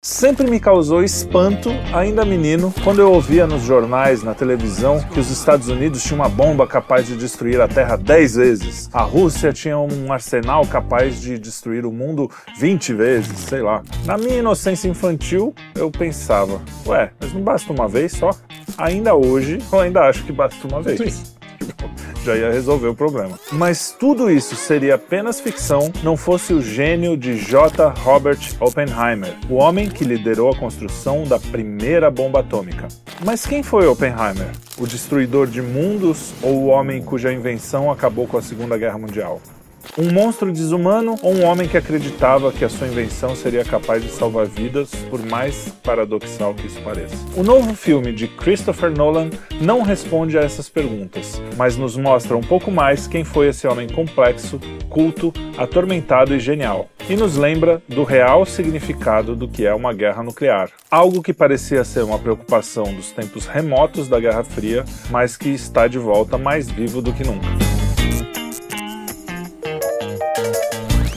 Sempre me causou espanto, ainda menino, quando eu ouvia nos jornais, na televisão, que os Estados Unidos tinham uma bomba capaz de destruir a Terra 10 vezes. A Rússia tinha um arsenal capaz de destruir o mundo 20 vezes, sei lá. Na minha inocência infantil, eu pensava, ué, mas não basta uma vez só? Ainda hoje, eu ainda acho que basta uma vez. Já ia resolver o problema. Mas tudo isso seria apenas ficção não fosse o gênio de J. Robert Oppenheimer, o homem que liderou a construção da primeira bomba atômica. Mas quem foi Oppenheimer? O destruidor de mundos ou o homem cuja invenção acabou com a Segunda Guerra Mundial? Um monstro desumano ou um homem que acreditava que a sua invenção seria capaz de salvar vidas, por mais paradoxal que isso pareça? O novo filme de Christopher Nolan não responde a essas perguntas, mas nos mostra um pouco mais quem foi esse homem complexo, culto, atormentado e genial. E nos lembra do real significado do que é uma guerra nuclear. Algo que parecia ser uma preocupação dos tempos remotos da Guerra Fria, mas que está de volta mais vivo do que nunca.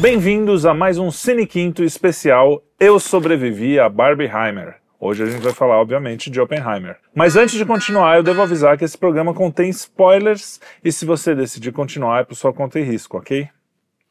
Bem-vindos a mais um Cine Quinto especial Eu Sobrevivi a Barbieheimer. Hoje a gente vai falar, obviamente, de Oppenheimer. Mas antes de continuar, eu devo avisar que esse programa contém spoilers e se você decidir continuar é por sua conta e risco, ok?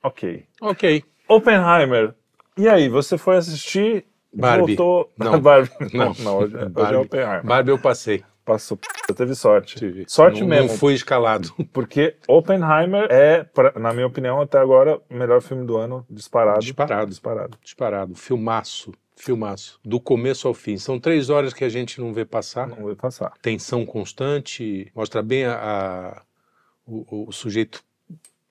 Ok. Ok. Oppenheimer. E aí, você foi assistir? Barbie. Voltou... Não. Barbie. Não. Não, hoje, hoje é Barbie. Oppenheimer. Barbie eu passei. Passou. Teve sorte. Tive. Sorte não, mesmo. Não fui escalado. Porque Oppenheimer é, pra- na minha opinião, até agora, o melhor filme do ano, disparado. Disparado. Disparado. Disparado. Filmaço. Filmaço. Do começo ao fim. São três horas que a gente não vê passar. Não vai passar. Tensão constante. Mostra bem a, a- o, o sujeito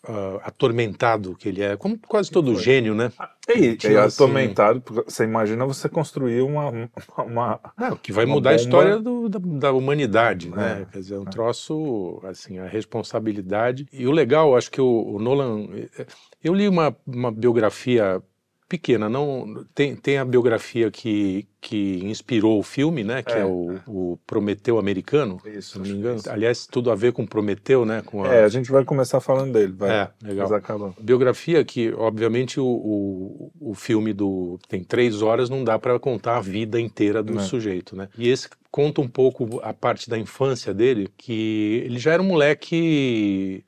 ah, atormentado que ele é. Como quase todo Foi. gênio, né? E, Tinha, e assim- atormentado, você imagina você construir uma. uma Não, que vai Uma mudar a bomba- história do- da, da humanidade, né? É, Quer dizer, é um é. troço, assim, a responsabilidade. E o legal, acho que o, o Nolan. Eu li uma, uma biografia pequena, não tem, tem a biografia que, que inspirou o filme, né? Que é, É, o, é. o Prometeu americano. isso, Se não me acho engano. é isso. Aliás, tudo a ver com Prometeu, né? Com a, É, a gente vai começar falando dele, vai. É, legal. Mas acaba. Biografia que, obviamente, o, o, o filme do tem três horas não dá para contar a vida inteira do Não. sujeito, né? E esse conta um pouco a parte da infância dele, que ele já era um moleque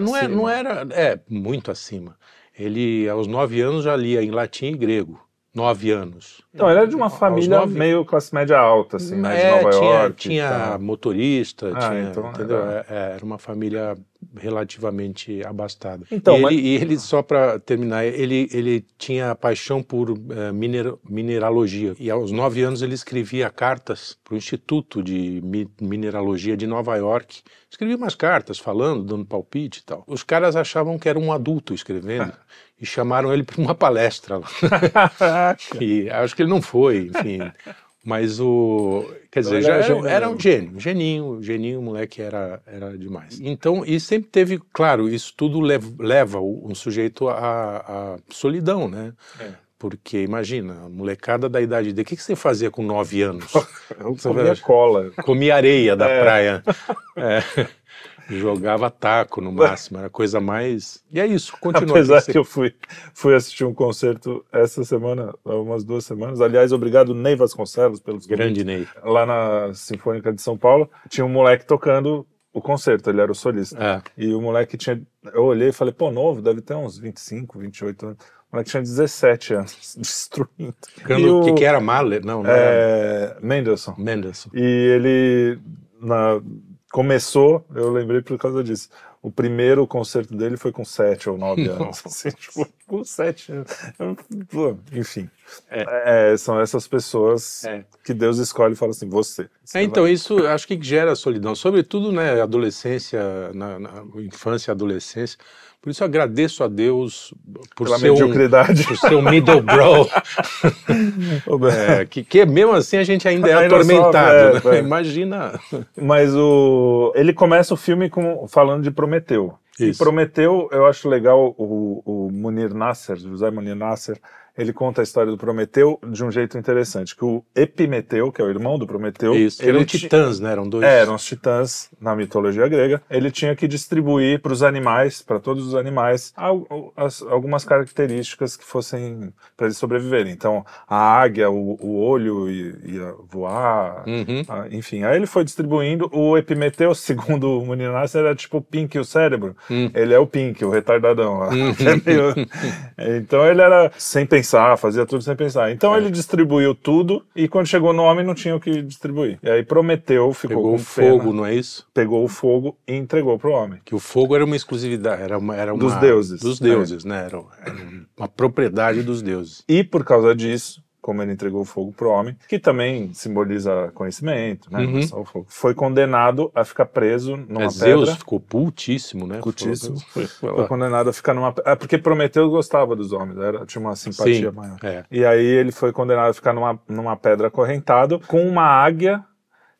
não, é, não era é muito acima. Ele aos nove anos já lia em latim e grego. Nove anos. Então, ele era de uma família nove- meio classe média alta, assim, né? De É, Nova tinha, York. tinha tal. motorista, Ah, tinha, então entendeu? era- É, é, era uma família relativamente abastada. Então, e, mas- ele, e ele, só para terminar, ele, ele tinha paixão por eh, miner- mineralogia. E aos nove anos ele escrevia cartas para o Instituto de Mi- Mineralogia de Nova York. Escrevia umas cartas falando, dando palpite e tal. Os caras achavam que era um adulto escrevendo e chamaram ele para uma palestra lá. E acho que ele não foi, enfim. Mas o. Quer dizer, já era era, um gênio, geninho, geninho, o moleque era, era demais. Então, e sempre teve, claro, isso tudo lev- leva o- um sujeito à, à solidão, né? É. Porque imagina, a molecada da idade dele, o que, que você fazia com nove anos? Eu Você comia cola. Comia areia da É. praia. É. Jogava taco no máximo, era a coisa mais. E é isso, continua. Apesar que eu fui, fui assistir um concerto essa semana, há umas duas semanas. Aliás, obrigado, Ney Vasconcelos, pelos Grande Ney. Lá na Sinfônica de São Paulo, tinha um moleque tocando o concerto, ele era o solista. É. E o moleque tinha. Eu olhei e falei, pô, novo, deve ter uns 25, 28 anos. O moleque tinha 17 anos, destruindo. E o que, que era Mahler? Não, não era É, Mendelssohn. Mendelssohn. E ele na- começou, eu lembrei por causa disso. O primeiro concerto dele foi com 7 ou 9 anos. Assim, tipo, com 7 anos. Eu- pô, Enfim. É, são essas pessoas É. que Deus escolhe e fala assim: você. você É, então, vai- isso acho que gera solidão, sobretudo, né, adolescência, na, na infância e adolescência. Por isso eu agradeço a Deus por pela ser um, mediocridade. por ser um middle bro, é, que, que mesmo assim a gente ainda é Ainda atormentado. sofre, é, né? é. Imagina. Mas o ele começa o filme com, falando de Prometeu. E Isso. Prometeu, eu acho legal o, o Munir Nasser, José Munir Nasser, ele conta a história do Prometeu de um jeito interessante, que o Epimeteu, que é o irmão do Prometeu, Isso, eram ti- titãs, né? Eram dois. eram os titãs na mitologia grega. Ele tinha que distribuir para os animais, para todos os animais, al- as- algumas características que fossem para eles sobreviverem. Então, a águia, o, o olho ia, voar, Uhum. ah, enfim. Aí ele foi distribuindo. O Epimeteu, segundo o Muninassi, era tipo o Pink o cérebro. Hum. Ele é o Pink, o retardadão lá. Uhum. É Então ele era sem pensar, fazia tudo sem pensar. Então É. ele distribuiu tudo e quando chegou no homem não tinha o que distribuir. E aí Prometeu ficou Pegou com o fogo, pena, não é isso? pegou o fogo e entregou pro homem. Que o fogo era uma exclusividade, era uma, era uma Dos deuses. Dos deuses, né? Era, era uma propriedade dos deuses. E por causa disso, como ele entregou o fogo pro homem, que também simboliza conhecimento, né? Uhum. o Foi condenado a ficar preso numa É, pedra. Zeus ficou putíssimo, né? Putíssimo. Foi- foi Foi condenado a ficar numa. É porque Prometeu gostava dos homens, era, tinha uma simpatia Sim, maior. é. E aí ele foi condenado a ficar numa, numa pedra acorrentado com uma águia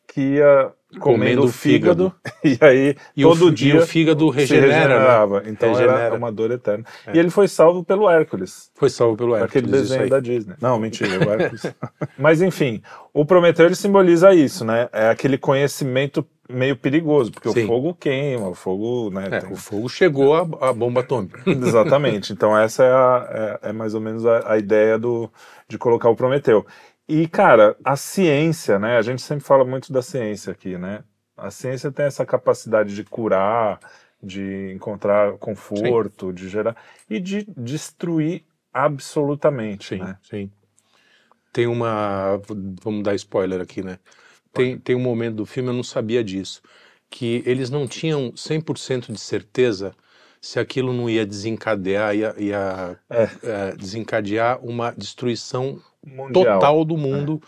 que ia comendo, Comendo o fígado, e aí E o todo fi- dia o fígado regenera, né? regenerava. Então era Regenera. uma dor eterna. É. E ele foi salvo pelo Hércules. Foi salvo pelo Hércules. Aquele desenho da Disney. Não, mentira, o Hércules. Mas enfim, o Prometeu ele simboliza isso, né? É aquele conhecimento meio perigoso, porque Sim. o fogo queima, o fogo, né? É, tem- o fogo chegou à, à bomba atômica. Exatamente. Então essa é, a- é- é mais ou menos a, a ideia do, de colocar o Prometeu. E, cara, a ciência, né? A gente sempre fala muito da ciência aqui, né? A ciência tem essa capacidade de curar, de encontrar conforto, de gerar e de destruir absolutamente, Sim, né? sim. Tem uma. Vamos dar spoiler aqui, né? Tem, tem um momento do filme, eu não sabia disso, que eles não tinham 100% de certeza se aquilo não ia desencadear, ia, ia É. eh, desencadear uma destruição Mundial. total do mundo,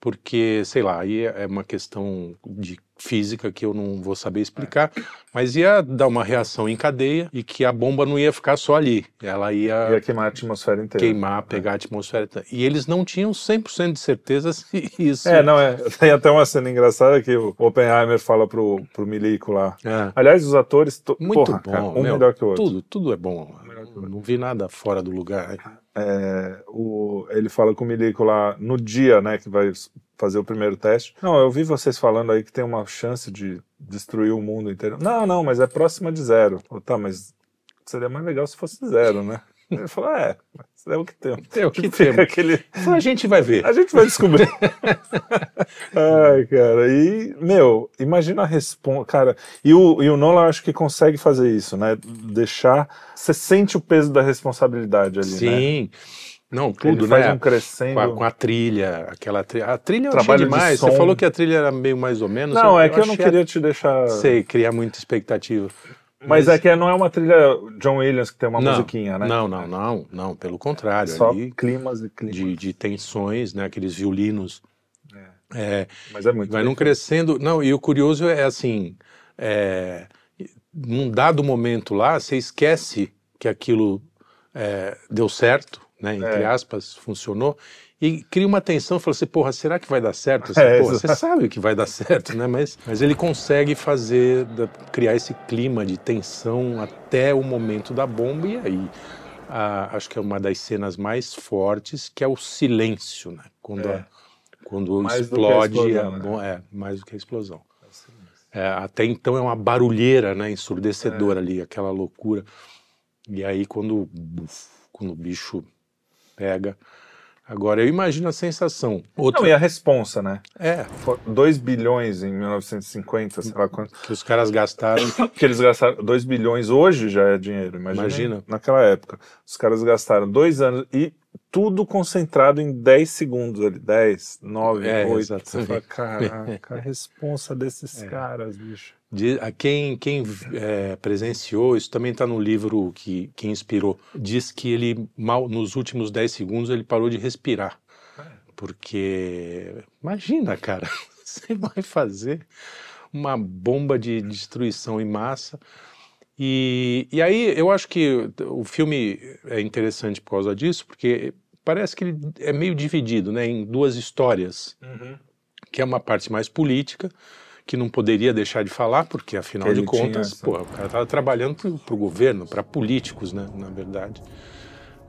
porque, sei lá, aí é uma questão de física que eu não vou saber explicar, mas ia dar uma reação em cadeia e que a bomba não ia ficar só ali, ela ia Ia queimar a atmosfera inteira. queimar, pegar a atmosfera. E eles não tinham 100% de certeza se isso. É, não, é. Tem até uma cena engraçada que o Oppenheimer fala pro, pro Milico lá. É. Aliás, os atores. to- Muito porra, bom. cara, um meu, melhor que o outro. Tudo, tudo é bom. Não vi nada fora do lugar. É, o, ele fala com o Milico lá no dia, né, que vai fazer o primeiro teste. Não, eu vi vocês falando aí que tem uma chance de destruir o mundo inteiro. Não, não, mas é próxima de zero. Eu, tá, mas seria mais legal se fosse zero, né? Ele falou, é, mas é o que temos. É o que Tipo, fica temos. aquele... A gente vai ver. A gente vai descobrir. Ai, cara, e, meu, imagina a resposta, cara, e o, e o Nolan acho que consegue fazer isso, né, deixar, você sente o peso da responsabilidade ali, né? Sim. Não, tudo, né? um crescendo. Com a, com a trilha, aquela trilha. A trilha eu achei Trabalho de demais. Você som. falou que a trilha era meio mais ou menos. Não, é que eu não achei queria te deixar. a- Sei, criar muita expectativa. Mas, é que não é uma trilha John Williams que tem uma não, musiquinha, né? Não, não, não, não. Pelo contrário. Só ali, climas e climas. de, de tensões, né? Aqueles violinos. É, Mas é muito. vai num crescendo. Não, e o curioso é assim: é, num dado momento lá, você esquece que aquilo é, deu certo, né? Entre É. aspas, funcionou. E cria uma tensão, fala assim, porra, será que vai dar certo? Assim, É, porra, você sabe que vai dar certo, né? Mas, mas ele consegue fazer, criar esse clima de tensão até o momento da bomba, e aí a- acho que é uma das cenas mais fortes, que é o silêncio, né? Quando, É. a- quando Mais explode, explosão, a né? bom- é, mais do que a explosão. É, até então é uma barulheira, né, É. ensurdecedora ali, aquela loucura. E aí quando, quando o bicho pega. Agora eu imagino a sensação. Outra, Não, e a responsa, né? É, 2 bilhões em 1950, sei lá quanto. que os caras gastaram. Que eles gastaram 2 bilhões hoje já é dinheiro, imagina. Imagina. Naquela época. Os caras gastaram dois anos e tudo concentrado em 10 segundos ali. 10, 9, É, 8. exatamente. Você fala, caraca, a responsa desses É. caras, bicho. De, a quem quem é, presenciou, isso também está no livro que, que inspirou, diz que ele, mal nos últimos 10 segundos, ele parou de respirar. Porque, imagina, cara, você vai fazer uma bomba de destruição em massa. E, e aí eu acho que o filme é interessante por causa disso, porque parece que ele é meio dividido né, em duas histórias que é uma parte mais política, que não poderia deixar de falar, porque afinal de contas, essa- pô, o cara estava trabalhando para o governo, para políticos, né, na verdade.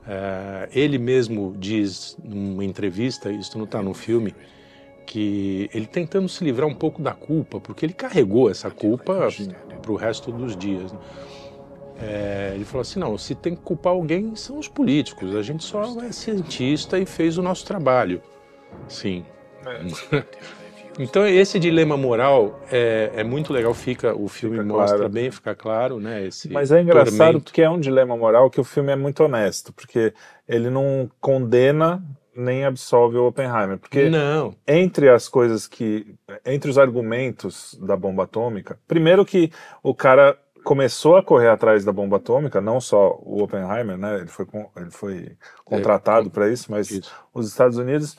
É, ele mesmo diz numa entrevista, isso não está no filme, que ele tentando se livrar um pouco da culpa, porque ele carregou essa culpa para o resto dos dias. Né? É, ele falou assim: não, se tem que culpar alguém, são os políticos. A gente só é cientista e fez o nosso trabalho. Sim. Então esse dilema moral é, é, muito legal, fica o filme fica mostra claro. bem, fica claro, né? Esse Mas é engraçado tormento. porque é um dilema moral que o filme é muito honesto, porque ele não condena nem absolve o Oppenheimer, porque não. entre as coisas que, entre os argumentos da bomba atômica, primeiro que o cara começou a correr atrás da bomba atômica, não só o Oppenheimer, né? Ele foi, ele foi contratado é, para isso, mas isso. os Estados Unidos,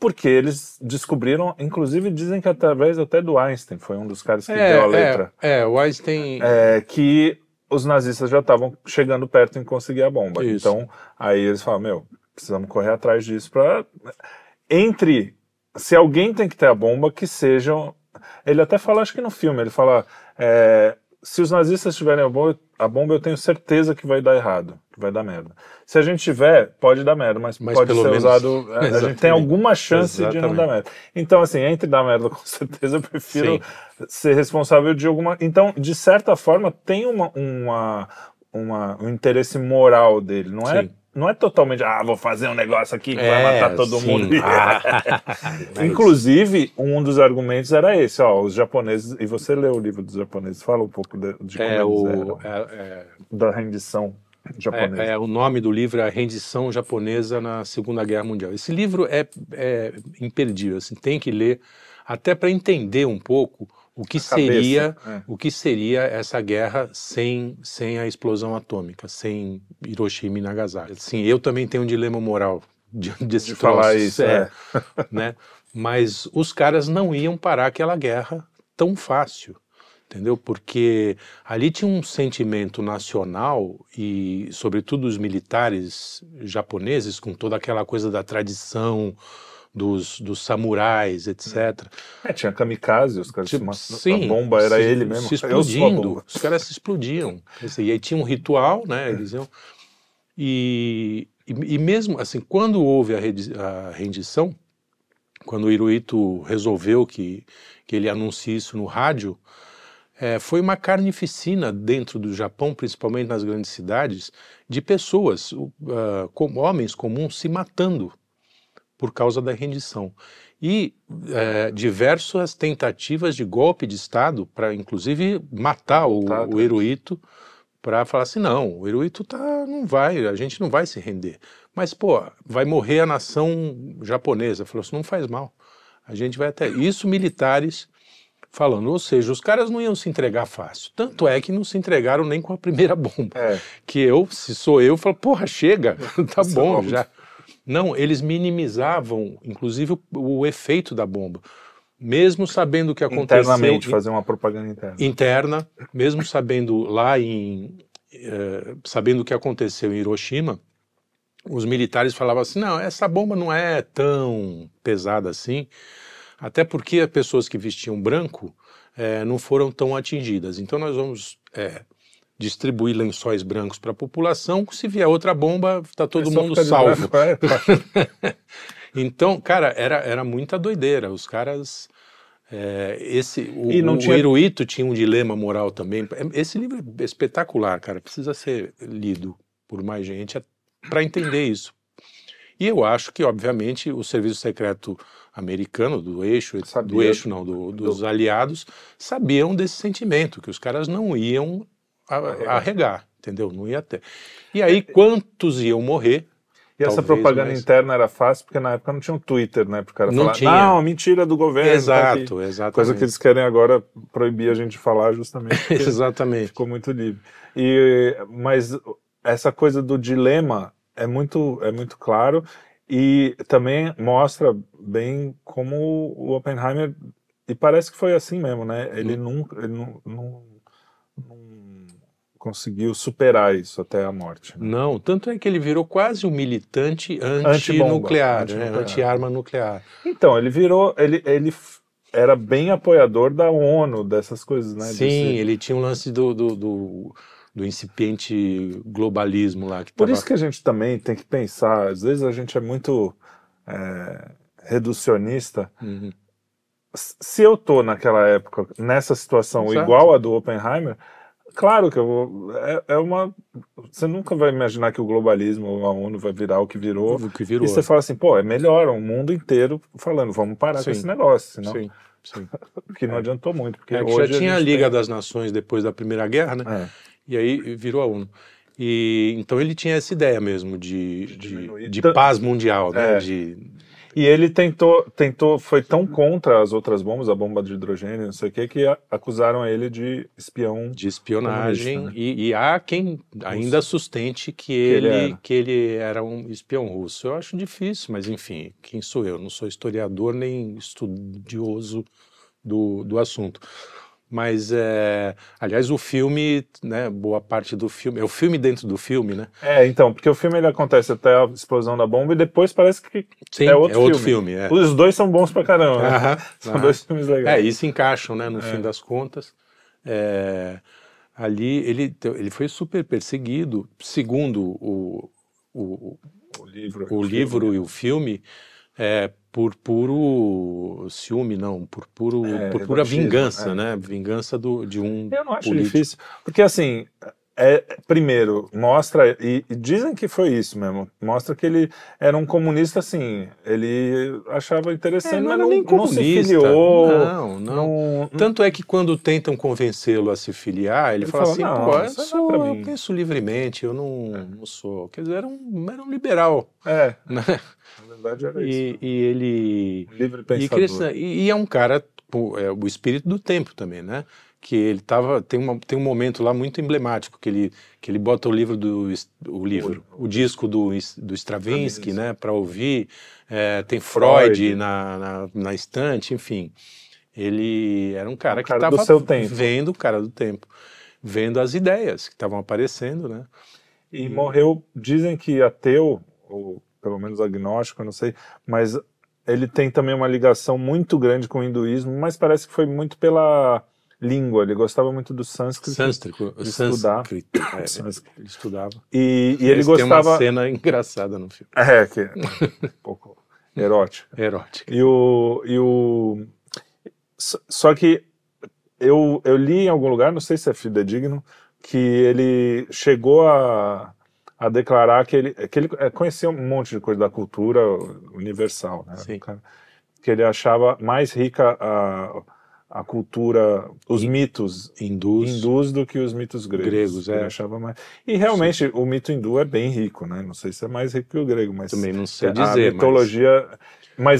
porque eles descobriram, inclusive dizem que através até do Einstein, foi um dos caras que é, deu a é, letra. É, é o Einstein. É, que os nazistas já estavam chegando perto em conseguir a bomba. Isso. Então, aí eles falam, meu, precisamos correr atrás disso para entre se alguém tem que ter a bomba que sejam ele até fala acho que no filme ele fala é, se os nazistas tiverem a bomba, a bomba, eu tenho certeza que vai dar errado, que vai dar merda. Se a gente tiver, pode dar merda, mas, mas pode ser menos... usado. A, a gente tem alguma chance Exatamente. de não dar merda. Então, assim, entre dar merda, com certeza, eu prefiro Sim. ser responsável de alguma. Então, de certa forma, tem uma, uma, uma um interesse moral dele, não é? Sim não é totalmente, ah, vou fazer um negócio aqui que é, vai matar todo sim. mundo. Ah, Inclusive, um dos argumentos era esse, ó, os japoneses, e você leu o livro dos japoneses, fala um pouco de, de como é, o, é, é, da rendição japonesa. É, é, o nome do livro é A Rendição Japonesa na Segunda Guerra Mundial. Esse livro é, é imperdível, assim, tem que ler, até para entender um pouco o que seria é. o que seria essa guerra sem, sem a explosão atômica, sem Hiroshima e Nagasaki. Sim, eu também tenho um dilema moral diante desse de falar isso, é, é. né? Mas os caras não iam parar aquela guerra tão fácil, entendeu? Porque ali tinha um sentimento nacional e, sobretudo, os militares japoneses com toda aquela coisa da tradição dos, dos samurais, etc. É, tinha kamikaze, os caras, tipo, uma, sim, a bomba era se, ele mesmo. Se explodindo, os caras se explodiam. E aí tinha um ritual, né, eles iam... E, e, e mesmo, assim, quando houve a, a rendição, quando o Hirohito resolveu que, que ele anuncie isso no rádio, é, foi uma carnificina dentro do Japão, principalmente nas grandes cidades, de pessoas, uh, homens comuns se matando por causa da rendição. E é, diversas tentativas de golpe de Estado para, inclusive, matar o, o Hirohito, para falar assim, não, o Hirohito tá, não vai, a gente não vai se render. Mas, pô, vai morrer a nação japonesa. Falou assim, não faz mal. A gente vai até... Isso militares falando, ou seja, os caras não iam se entregar fácil. Tanto é que não se entregaram nem com a primeira bomba. É. Que eu, se sou eu, falo, porra, chega, tá bom já. Não, eles minimizavam, inclusive, o, o efeito da bomba. Mesmo sabendo o que aconteceu... Internamente, fazer uma propaganda interna. Interna, mesmo sabendo lá em... Eh, sabendo o que aconteceu em Hiroshima, os militares falavam assim, não, essa bomba não é tão pesada assim, até porque as pessoas que vestiam branco eh, não foram tão atingidas. Então nós vamos eh, distribuir lençóis brancos para a população, se vier outra bomba, está todo mundo salvo. É, então, cara, era, era muita doideira. Os caras. É, esse, o, e não tinha... o Hirohito tinha um dilema moral também. Esse livro é espetacular, cara. Precisa ser lido por mais gente para entender isso. E eu acho que, obviamente, o serviço secreto americano, do eixo, Sabia. do eixo não, do, dos do... aliados, sabiam desse sentimento, que os caras não iam a, arregar, entendeu? Não ia ter. E aí, quantos iam morrer? E essa propaganda mas... interna era fácil, porque na época não tinha um Twitter, né? Para o cara não falar, tinha. não, mentira do governo. Exato, tá exatamente. Coisa que eles querem agora proibir a gente de falar justamente. exatamente. Ficou muito livre. E, mas essa coisa do dilema é muito, é muito claro e também mostra bem como o Oppenheimer, e parece que foi assim mesmo, né? Ele hum. nunca, ele não, não, não conseguiu superar isso até a morte. Né? Não, tanto é que ele virou quase um militante anti-nuclear, anti né? anti-arma nuclear. Então, ele virou, ele, ele era bem apoiador da ONU, dessas coisas, né? Sim, ele tinha um lance do, do, do do incipiente globalismo lá. Que Por tava... isso que a gente também tem que pensar, às vezes a gente é muito é, reducionista. Uhum. Se eu tô naquela época, nessa situação Exato. igual a do Oppenheimer, claro que eu vou. É, é uma. Você nunca vai imaginar que o globalismo ou a ONU vai virar o que virou. O que virou. E você fala assim, pô, é melhor o mundo inteiro falando, vamos parar Sim. com esse negócio, senão, Sim, sim. porque não adiantou muito. Porque É que hoje já tinha a Liga tem- das Nações depois da Primeira Guerra, né? É. E aí virou a ONU. E então ele tinha essa ideia mesmo de, de, de Tan- paz mundial, né? É. De, E ele tentou, tentou, foi tão contra as outras bombas, a bomba de hidrogênio, não sei o que, que acusaram ele de espião. de espionagem né? e, e há quem ainda sustente que ele ele, era. que ele era um espião russo. Eu acho difícil, mas enfim, quem sou eu? Não sou historiador nem estudioso do, do assunto. Mas, é, aliás, o filme, né, boa parte do filme, é o filme dentro do filme, né? É, então, porque o filme ele acontece até a explosão da bomba e depois parece que Sim, é outro filme. filme. é. os dois são bons pra caramba. né? São aham. dois filmes É, legais. e se encaixam, né, no fim das contas. É, ali ele, ele foi super perseguido, segundo o, o, o livro. o livro e o filme, é, por puro ciúme, não, por, puro, É, por pura vingança, é. né? Vingança do, de um Eu não acho político. difícil, porque assim, é, primeiro, mostra, e, e dizem que foi isso mesmo, mostra que ele era um comunista, assim, ele achava interessante, É, não mas era não, nem não se comunista. filiou, Não, não. não- Tanto é que quando tentam convencê-lo a se filiar, ele, Ele fala fala, assim, "Não, pô, eu, é sou, pra eu mim." penso livremente, eu não, não sou. Quer dizer, era um, era um liberal, é, né? na verdade era isso. E, e ele... Um livre E, pensador. cresce- e- e é um cara, pô, é o espírito do tempo também, né? Que ele tava, tem, uma, tem um momento lá muito emblemático, que ele, que ele bota o livro do, o livro, o disco do, do Stravinsky, né, para ouvir, é, tem Freud. Freud, na, na, na estante, enfim. Ele era um cara Um que cara estava seu tempo. vendo o cara do tempo, vendo as ideias que estavam aparecendo, né? E morreu, dizem que ateu, ou pelo menos agnóstico, não sei, mas ele tem também uma ligação muito grande com o hinduísmo, mas parece que foi muito pela língua, ele gostava muito do sânscrito. Sânscrito, de estudar. sânscrito, é, Sânscrito. ele estudava. E, e ele Esse Tem uma gostava. cena engraçada no filme, É, que é um pouco erótica. erótica. E o. E o só- que eu, eu li em algum lugar, não sei se é fidedigno, que ele chegou a, a declarar que ele, que ele é, conhecia um monte de coisa da cultura universal, né? Sim. Que ele achava mais rica a, a cultura, os mitos Hindus, hindus do que os mitos gregos. Gregos, é. Ele achava mais. E realmente o mito hindu é bem rico, né? Não sei se é mais rico que o grego, mas também não sei a dizer, mitologia. Mas...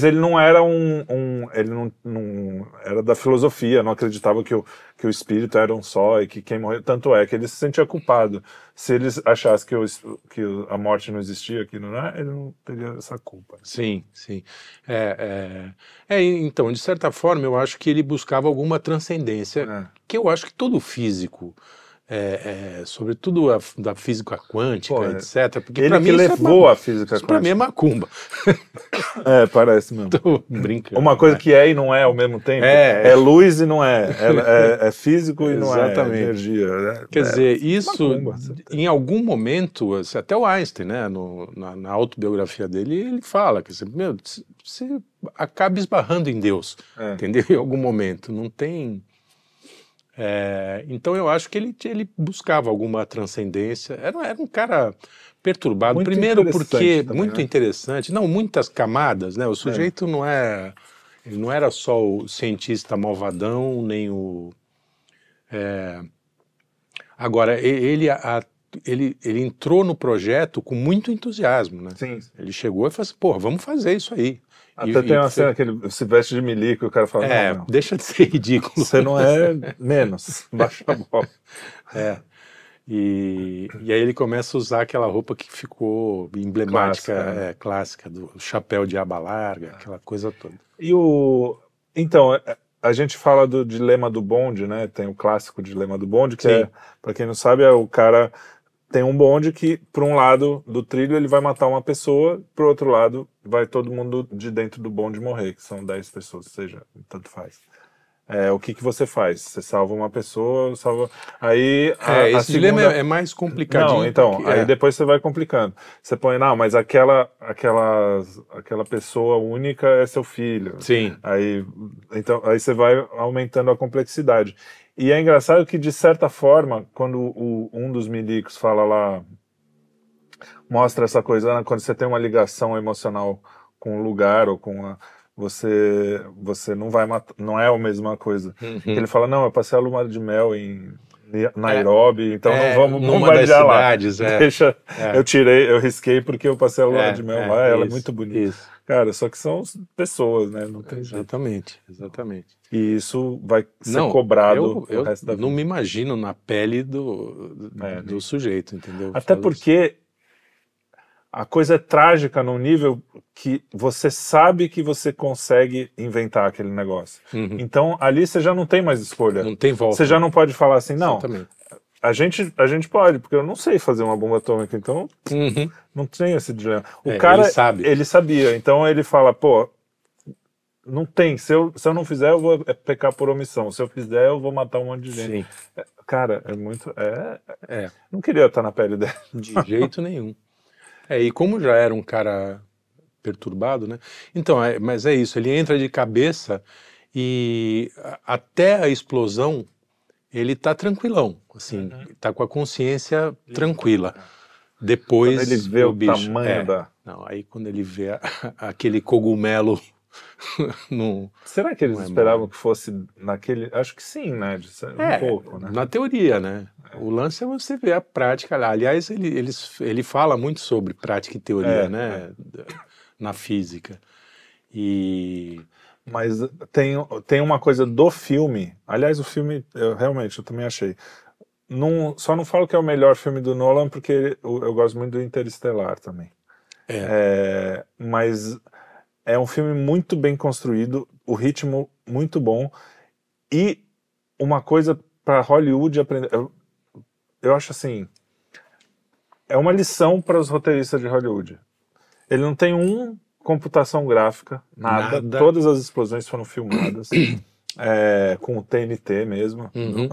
ele não era um. um- ele não, não- Era da filosofia, não acreditava que o, que o espírito era um só e que quem morreu. Tanto é que ele se sentia culpado. Se eles achassem que, o, que a morte não existia, que não é, ele não teria essa culpa. mas sim, sim. É, é, é, então, de certa forma, eu acho que ele buscava alguma transcendência, É. que eu acho que todo físico, é, é, sobretudo a, da física quântica, Pô, é. etc. Porque Ele para que isso levou é, a física isso pra mim é macumba. É, parece mesmo. Tô brincando. Uma coisa né? que é e não é ao mesmo tempo. É. É luz e não é. É, é- é físico e não é. Exatamente. energia. É- Quer é- dizer, isso, macumba, em algum momento, assim, até o Einstein, né, no- na, na autobiografia dele, ele fala que, meu, você acaba esbarrando em Deus, É. entendeu? Em algum momento, não tem... é, então eu acho que ele, ele buscava alguma transcendência, era, era um cara perturbado, Muito primeiro porque, também, muito né? interessante, não, muitas camadas, né, o sujeito não é... Ele não era só o cientista malvadão, nem o... é, Agora, ele, a- ele, ele entrou no projeto com muito entusiasmo, né? Sim. Ele chegou e falou assim, pô, vamos fazer isso aí. Até E- tem uma cena que ele se veste de milico e o cara fala: É, não, não, deixa de ser ridículo. você não é menos. Baixa a bola. É. E, e aí ele começa a usar aquela roupa que ficou emblemática, Clássica, né? é, clássica, do chapéu de aba larga, aquela coisa toda. E o. Então, é- a gente fala do dilema do bonde, né? Tem o clássico dilema do bonde, que Sim. é, pra quem não sabe, é o cara tem um bonde que, por um lado do trilho, ele vai matar uma pessoa, pro outro lado, vai todo mundo de dentro do bonde morrer, que são 10 pessoas, seja, tanto faz. É, o que, que você faz? Você salva uma pessoa, salva. Aí. A, É, a esse dilema segunda- é, é mais complicadinho. Não, então, porque- aí é. depois você vai complicando. Você põe, não, mas aquela, aquela, aquela pessoa única é seu filho. Sim. Aí, então, aí você vai aumentando a complexidade. E é engraçado que, de certa forma, quando o, um dos milicos fala lá, mostra essa coisa, né, quando você tem uma ligação emocional com o lugar ou com a. Você, você não vai matar, não é a mesma coisa. Uhum. Ele fala, não, eu passei a lua de mel em Nairobi, então É, não vamos numa bombardear lá. é. Deixa, É. eu tirei, eu risquei porque eu passei a lua É, de mel é, lá, ela é isso, muito bonita. Isso. Cara, só que são pessoas, né? Não tem jeito. Exatamente, exatamente. E isso vai ser Não, cobrado eu, eu o resto da vida. não me imagino na pele do, do, É, do sujeito, entendeu? Até Faz- porque a coisa é trágica num nível que você sabe que você consegue inventar aquele negócio. Uhum. Então ali você já não tem mais escolha. Não tem volta. Você já não pode falar assim, não, Exatamente. a gente, a gente pode, porque eu não sei fazer uma bomba atômica, então Uhum. não tem esse dilema. O É, cara, ele sabe. ele sabia, então ele fala, pô, não tem, se eu, se eu não fizer, eu vou pecar por omissão, se eu fizer, eu vou matar um monte de gente. Sim, Cara, é muito, é, é, não queria estar na pele dela. de jeito nenhum. É, e como já era um cara perturbado, né? Então, é, mas é isso, ele entra de cabeça e até a explosão ele tá tranquilão, assim, Uhum. tá com a consciência tranquila. Depois Quando ele vê o, bicho- tamanho é, da... Não, aí quando ele vê a- aquele cogumelo no, Será que eles é esperavam que fosse naquele... Acho que sim, né? De um É, pouco, né? na teoria, né? O lance é você ver a prática lá. Aliás, ele, eles, ele fala muito sobre prática e teoria, É, né? Na física. E Mas tem, tem uma coisa do filme. Aliás, o filme, eu realmente, eu também achei. Não, só não falo que é o melhor filme do Nolan, porque eu, eu gosto muito do Interestelar também. É. É, mas é um filme muito bem construído, o ritmo muito bom. E uma coisa para Hollywood aprender. Eu, eu acho assim. É uma lição para os roteiristas de Hollywood. Ele não tem um computação gráfica, nada. Nada. Todas as explosões foram filmadas. é, com o TNT mesmo. Uhum.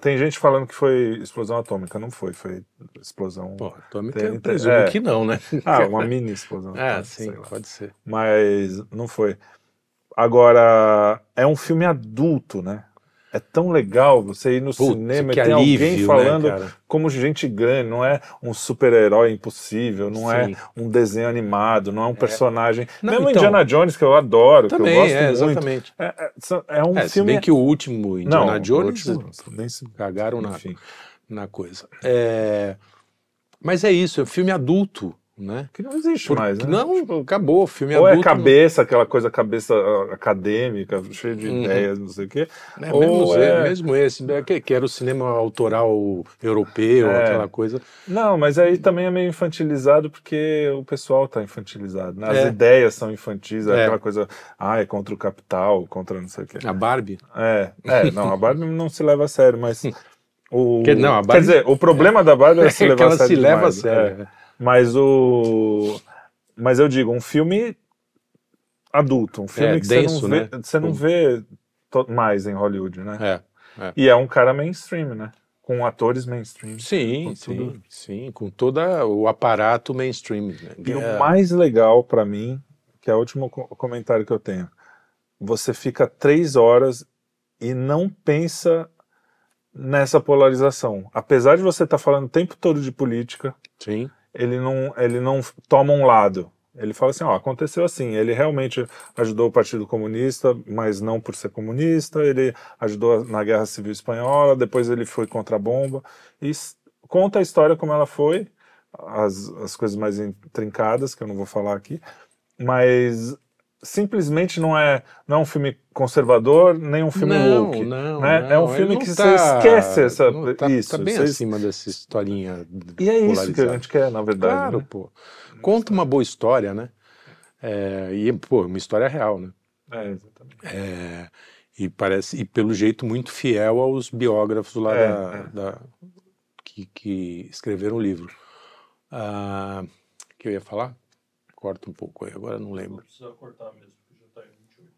Tem gente falando que foi explosão atômica, não foi, foi explosão. Pô, atômica Tem- eu presumo é. que não, né? Ah, uma mini explosão. Ah, atômica, sim, pode ser. Mas não foi. Agora, é um filme adulto, né? É tão legal você ir no Putz, cinema e que ter alívio, alguém né, falando cara? como gente grande, não é um super-herói impossível, não Sim. é um desenho animado, não é um personagem. Não, Mesmo então- Indiana Jones, que eu adoro, que eu Também, gosto é, muito. exatamente. É, é, é um É, se filme. bem que o último Indiana não, Jones último, nem se- cagaram na, na coisa. É, mas é isso, é um filme adulto, né? Que não existe Por- mais, né? Não, acabou, filme Ou é adulto. cabeça, aquela coisa, cabeça ah, acadêmica, cheia de Uhum. ideias, não sei o quê. É, Ou mesmo, é- mesmo esse, né, que, que era o cinema autoral europeu, É. aquela coisa. Não, mas aí também é meio infantilizado porque o pessoal tá infantilizado. né? As É. ideias são infantis, é É. aquela coisa, ah, é contra o capital, contra não sei o quê. A Barbie. É, é, não, a Barbie não se leva a sério, mas. O, Que- não, a Quer Barbie- dizer, o problema da Barbie é se É levar que ela a sério. se leva a sério. É. Mas o. Mas eu digo, um filme adulto, um filme É, que denso, você não vê, né? você não vê mais em Hollywood, né? É. é. E é um cara mainstream, né? Com atores mainstream. Sim, Com sim, tudo. sim, com todo o aparato mainstream. Né? E É, o mais legal pra mim, que é o último co- comentário que eu tenho, você fica três horas e não pensa nessa polarização. Apesar de você estar falando o tempo todo de política, Sim, ele não, ele não toma um lado. Ele fala assim, ó, aconteceu assim, ele realmente ajudou o Partido Comunista, mas não por ser comunista, ele ajudou na Guerra Civil Espanhola, depois ele foi contra a bomba, e conta a história como ela foi, as, as coisas mais intrincadas, que eu não vou falar aqui, mas simplesmente não é, não é um filme conservador, nem um filme não, woke. não, né? É um não, filme que não você tá- esquece essa, não tá, isso. Tá bem você- acima dessa historinha. E é isso que a gente quer, na verdade. Claro, né? pô. Conta uma boa história, né? É, e, pô, uma história real, né? É, exatamente. É, e parece, e pelo jeito, muito fiel aos biógrafos lá É, da, é. da- que, que escreveram o livro. Ah, que eu ia falar? Corta um pouco aí, agora não lembro. Precisa cortar mesmo, porque já tá em 28.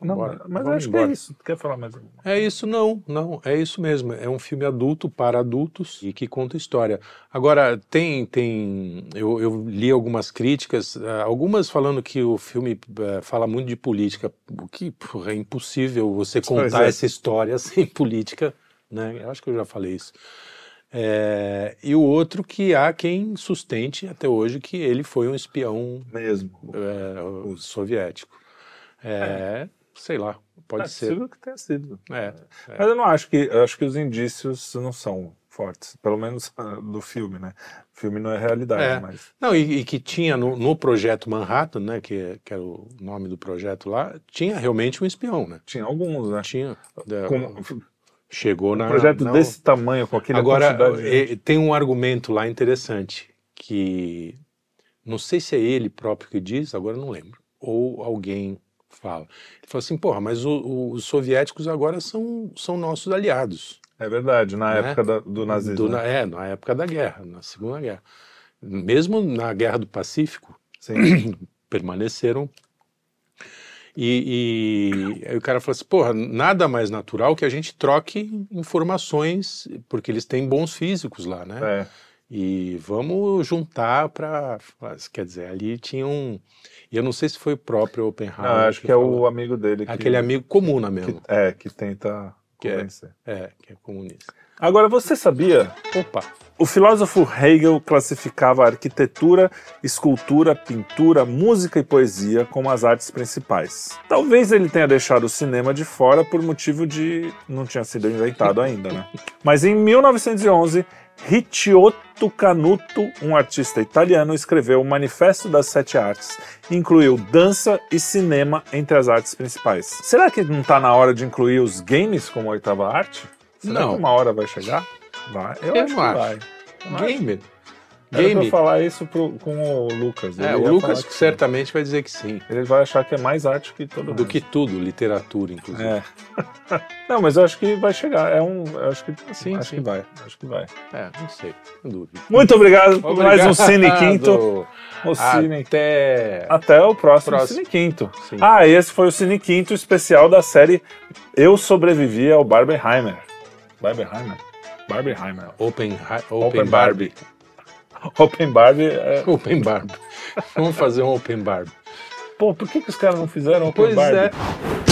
Não, Bora, mas acho embora. que é isso. Tu quer falar mais alguma? É isso, não, não, é isso mesmo. É um filme adulto para adultos e que conta história. Agora, tem, tem, eu, eu li algumas críticas, ah, algumas falando que o filme eh, fala muito de política, o que porra, é impossível você contar é. essa história sem política, né? Eu acho que eu já falei isso. É, e o outro que há quem sustente até hoje que ele foi um espião Mesmo. é, o soviético. É, sei lá, pode é ser. possível que tenha sido. É, Mas eu não acho que. Eu acho que os indícios não são fortes. Pelo menos ah, do filme, né? O filme não é realidade, É. mas. Não, e, e que tinha no, no projeto Manhattan, né, que, que era o nome do projeto lá, tinha realmente um espião, né? Tinha alguns, né? Tinha. Chegou na. um projeto na- desse tamanho, com aquele Agora, de- eh, tem um argumento lá interessante, que não sei se é ele próprio que diz, agora não lembro, ou alguém fala. Ele falou assim, porra, mas o- o- os soviéticos agora são, são nossos aliados. É verdade, na né? época da- do nazismo. Do- na- é, na época da guerra, na Segunda Guerra. Mesmo na Guerra do Pacífico, permaneceram. E, e aí o cara falou assim: porra, nada mais natural que a gente troque informações, porque eles têm bons físicos lá, né? É. E vamos juntar para. Quer dizer, ali tinha um. E eu não sei se foi o próprio Oppenheimer. Não, acho que, é falou. o amigo dele. Que, Aquele amigo comuna que- mesmo, é, que tenta Que é. é, que é comunista. Agora, você sabia? Opa! O filósofo Hegel classificava a arquitetura, escultura, pintura, música e poesia como as artes principais. Talvez ele tenha deixado o cinema de fora por motivo de não tinha sido inventado ainda, né? Mas em 1911, Ricciotto Canuto, um artista italiano, escreveu o Manifesto das Sete Artes. e Incluiu dança e cinema entre as artes principais. Será que não está na hora de incluir os games como oitava arte? Será Não. que uma hora vai chegar? Vai. Eu, Eu acho que vai. Acho. Game. Era Game. falar isso pro- com o Lucas. É, Ele o ia Lucas que certamente vai dizer que sim. sim. Ele vai achar que é mais arte que todo Do mundo. que tudo, literatura, inclusive. É. não, mas eu acho que vai chegar. É um. Eu acho que Sim, acho sim. que vai. Acho que vai. É, não sei, não duvido. Muito obrigado por mais um Cine Quinto. Obrigado. O Cine... Até. Até o próximo, Próximo. Cine Quinto. Sim. Ah, esse foi o Cine Quinto especial da série Eu Sobrevivi ao Barbenheimer. Barbenheimer? Barbenheimer. Open, Open open, Barbie. Barbie. Open Barbie. é- Open Barbie. Vamos fazer um Open Barbie. Pô, por que, que os caras não fizeram Open Pois Barbie? é.